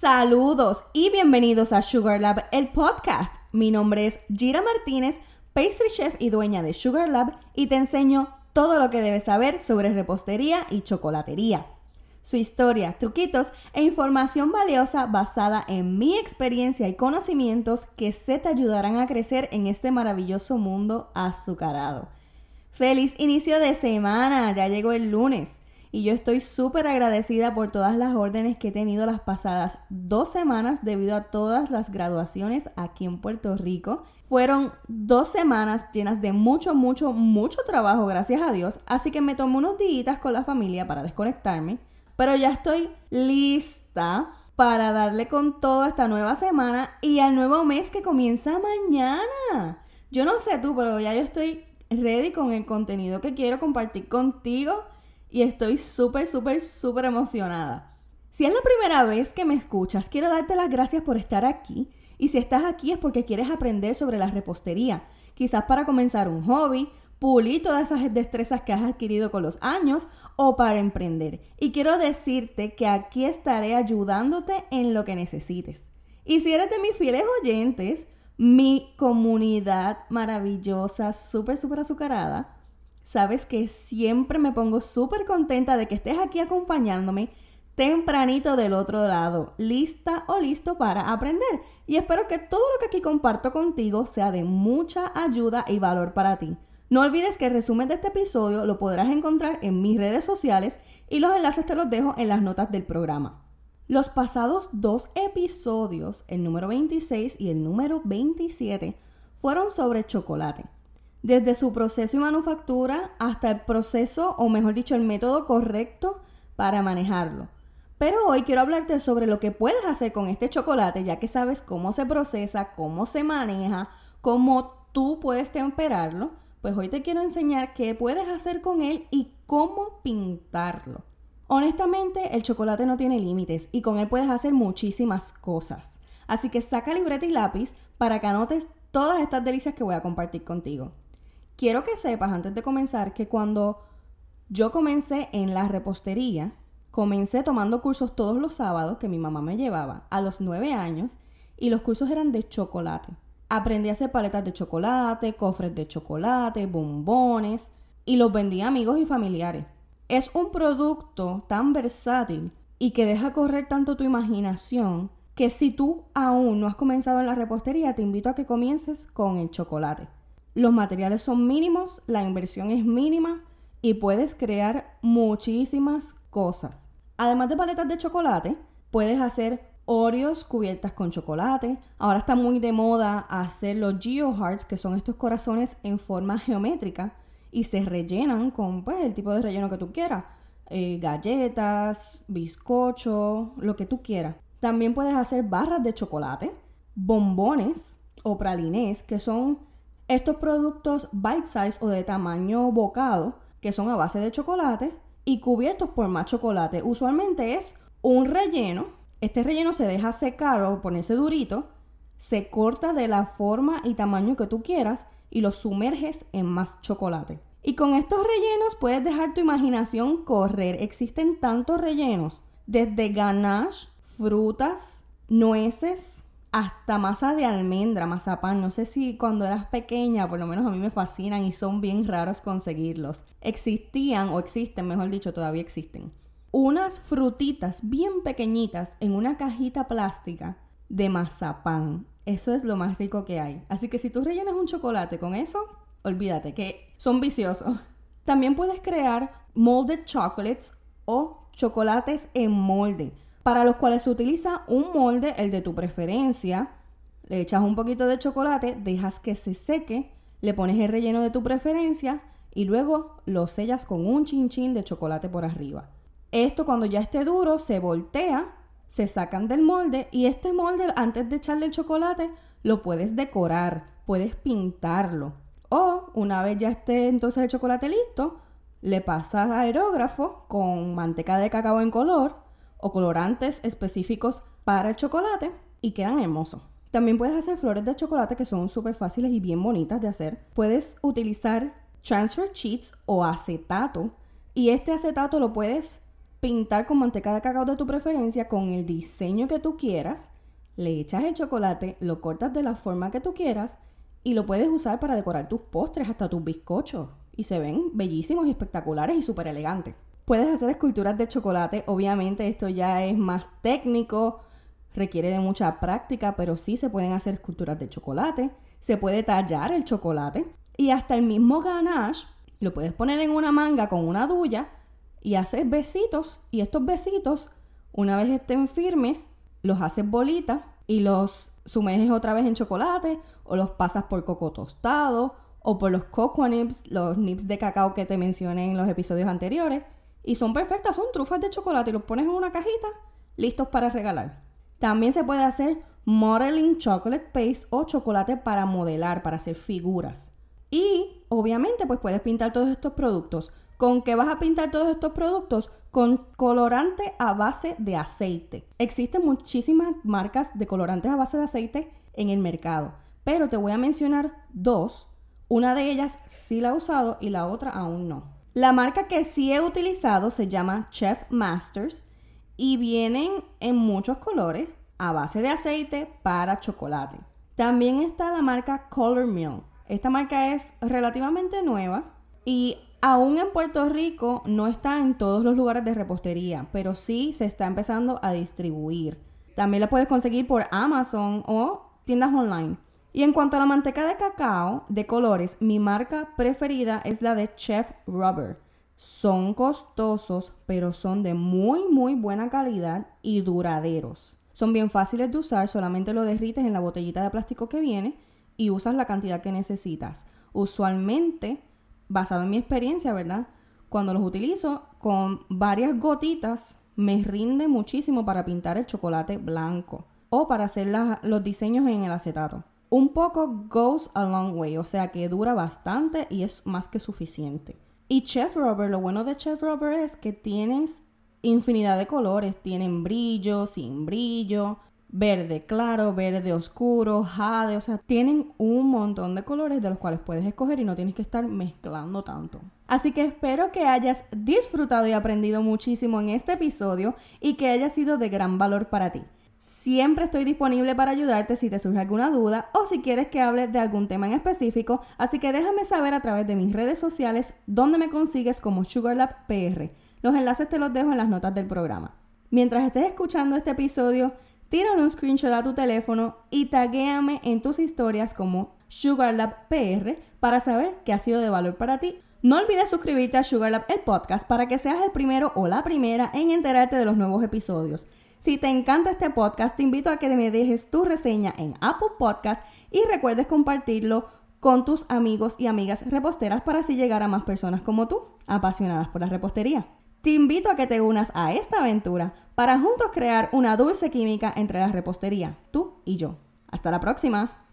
Saludos y bienvenidos a Sugar Lab, el podcast. Mi nombre es Gira Martínez, pastry chef y dueña de Sugar Lab y te enseño todo lo que debes saber sobre repostería y chocolatería. Su historia, truquitos e información valiosa basada en mi experiencia y conocimientos que se te ayudarán a crecer en este maravilloso mundo azucarado. Feliz inicio de semana, ya llegó el lunes y yo estoy súper agradecida por todas las órdenes que he tenido las pasadas dos semanas debido a todas las graduaciones aquí en Puerto Rico. Fueron dos semanas llenas de mucho, mucho, mucho trabajo, gracias a Dios, así que me tomé unos días con la familia para desconectarme pero ya estoy lista para darle con toda esta nueva semana y al nuevo mes que comienza mañana. Yo no sé tú, pero ya yo estoy ready con el contenido que quiero compartir contigo y estoy súper, súper, súper emocionada. Si es la primera vez que me escuchas, quiero darte las gracias por estar aquí. Y si estás aquí es porque quieres aprender sobre la repostería, quizás para comenzar un hobby, pulir todas esas destrezas que has adquirido con los años o para emprender. Y quiero decirte que aquí estaré ayudándote en lo que necesites. Y si eres de mis fieles oyentes, mi comunidad maravillosa, súper, súper azucarada, sabes que siempre me pongo súper contenta de que estés aquí acompañándome tempranito del otro lado, lista o listo para aprender. Y espero que todo lo que aquí comparto contigo sea de mucha ayuda y valor para ti. No olvides que el resumen de este episodio lo podrás encontrar en mis redes sociales y los enlaces te los dejo en las notas del programa. Los pasados dos episodios, el número 26 y el número 27, fueron sobre chocolate. Desde su proceso y manufactura hasta el proceso, o mejor dicho, el método correcto para manejarlo. Pero hoy quiero hablarte sobre lo que puedes hacer con este chocolate, ya que sabes cómo se procesa, cómo se maneja, cómo tú puedes temperarlo pues hoy te quiero enseñar qué puedes hacer con él y cómo pintarlo. Honestamente, el chocolate no tiene límites y con él puedes hacer muchísimas cosas. Así que saca libreta y lápiz para que anotes todas estas delicias que voy a compartir contigo. Quiero que sepas antes de comenzar que cuando yo comencé en la repostería, comencé tomando cursos todos los sábados que mi mamá me llevaba a los 9 años y los cursos eran de chocolate. Aprendí a hacer paletas de chocolate, cofres de chocolate, bombones y los vendí a amigos y familiares. Es un producto tan versátil y que deja correr tanto tu imaginación que si tú aún no has comenzado en la repostería, te invito a que comiences con el chocolate. Los materiales son mínimos, la inversión es mínima y puedes crear muchísimas cosas. Además de paletas de chocolate, puedes hacer Oreos cubiertas con chocolate. Ahora está muy de moda hacer los Geo Hearts, que son estos corazones en forma geométrica y se rellenan con pues, el tipo de relleno que tú quieras. Eh, galletas, bizcocho, lo que tú quieras. También puedes hacer barras de chocolate, bombones o pralinés, que son estos productos bite size o de tamaño bocado, que son a base de chocolate y cubiertos por más chocolate. Usualmente es un relleno este relleno se deja secar o ponerse durito, se corta de la forma y tamaño que tú quieras y lo sumerges en más chocolate. Y con estos rellenos puedes dejar tu imaginación correr. Existen tantos rellenos, desde ganache, frutas, nueces, hasta masa de almendra, mazapán. No sé si cuando eras pequeña, por lo menos a mí me fascinan y son bien raros conseguirlos. Existían, o existen, mejor dicho, todavía existen unas frutitas bien pequeñitas en una cajita plástica de mazapán. Eso es lo más rico que hay. Así que si tú rellenas un chocolate con eso, olvídate que son viciosos. También puedes crear molded chocolates o chocolates en molde, para los cuales se utiliza un molde, el de tu preferencia. Le echas un poquito de chocolate, dejas que se seque, le pones el relleno de tu preferencia y luego lo sellas con un chinchín de chocolate por arriba. Esto cuando ya esté duro se voltea, se sacan del molde y este molde antes de echarle el chocolate lo puedes decorar, puedes pintarlo. O una vez ya esté entonces el chocolate listo, le pasas aerógrafo con manteca de cacao en color o colorantes específicos para el chocolate y quedan hermosos. También puedes hacer flores de chocolate que son súper fáciles y bien bonitas de hacer. Puedes utilizar transfer sheets o acetato y este acetato lo puedes pintar con manteca de cacao de tu preferencia con el diseño que tú quieras, le echas el chocolate, lo cortas de la forma que tú quieras y lo puedes usar para decorar tus postres, hasta tus bizcochos. Y se ven bellísimos espectaculares y súper elegantes. Puedes hacer esculturas de chocolate, obviamente esto ya es más técnico, requiere de mucha práctica, pero sí se pueden hacer esculturas de chocolate, se puede tallar el chocolate y hasta el mismo ganache lo puedes poner en una manga con una duya y haces besitos y estos besitos, una vez estén firmes, los haces bolitas y los sumerges otra vez en chocolate o los pasas por coco tostado o por los cocoa nips, los nips de cacao que te mencioné en los episodios anteriores. Y son perfectas, son trufas de chocolate y los pones en una cajita, listos para regalar. También se puede hacer modeling chocolate paste o chocolate para modelar, para hacer figuras. Y obviamente pues puedes pintar todos estos productos. ¿Con qué vas a pintar todos estos productos? Con colorante a base de aceite. Existen muchísimas marcas de colorantes a base de aceite en el mercado, pero te voy a mencionar dos. Una de ellas sí la he usado y la otra aún no. La marca que sí he utilizado se llama Chef Masters y vienen en muchos colores a base de aceite para chocolate. También está la marca Color Mill. Esta marca es relativamente nueva y Aún en Puerto Rico no está en todos los lugares de repostería, pero sí se está empezando a distribuir. También la puedes conseguir por Amazon o tiendas online. Y en cuanto a la manteca de cacao de colores, mi marca preferida es la de Chef Rubber. Son costosos, pero son de muy muy buena calidad y duraderos. Son bien fáciles de usar, solamente lo derrites en la botellita de plástico que viene y usas la cantidad que necesitas. Usualmente basado en mi experiencia, ¿verdad? Cuando los utilizo con varias gotitas, me rinde muchísimo para pintar el chocolate blanco o para hacer los diseños en el acetato. Un poco goes a long way, o sea que dura bastante y es más que suficiente. Y Chef Rubber, lo bueno de Chef Rubber es que tienes infinidad de colores, tienen brillo, sin brillo, verde claro, verde oscuro, jade, o sea, tienen un montón de colores de los cuales puedes escoger y no tienes que estar mezclando tanto. Así que espero que hayas disfrutado y aprendido muchísimo en este episodio y que haya sido de gran valor para ti. Siempre estoy disponible para ayudarte si te surge alguna duda o si quieres que hable de algún tema en específico, así que déjame saber a través de mis redes sociales dónde me consigues como SugarLab PR. Los enlaces te los dejo en las notas del programa. Mientras estés escuchando este episodio, tírale un screenshot a tu teléfono y taguéame en tus historias como SugarLab PR para saber que ha sido de valor para ti. No olvides suscribirte a SugarLab el podcast para que seas el primero o la primera en enterarte de los nuevos episodios. Si te encanta este podcast, te invito a que me dejes tu reseña en Apple Podcast y recuerdes compartirlo con tus amigos y amigas reposteras para así llegar a más personas como tú, apasionadas por la repostería. Te invito a que te unas a esta aventura para juntos crear una dulce química entre la repostería, tú y yo. Hasta la próxima.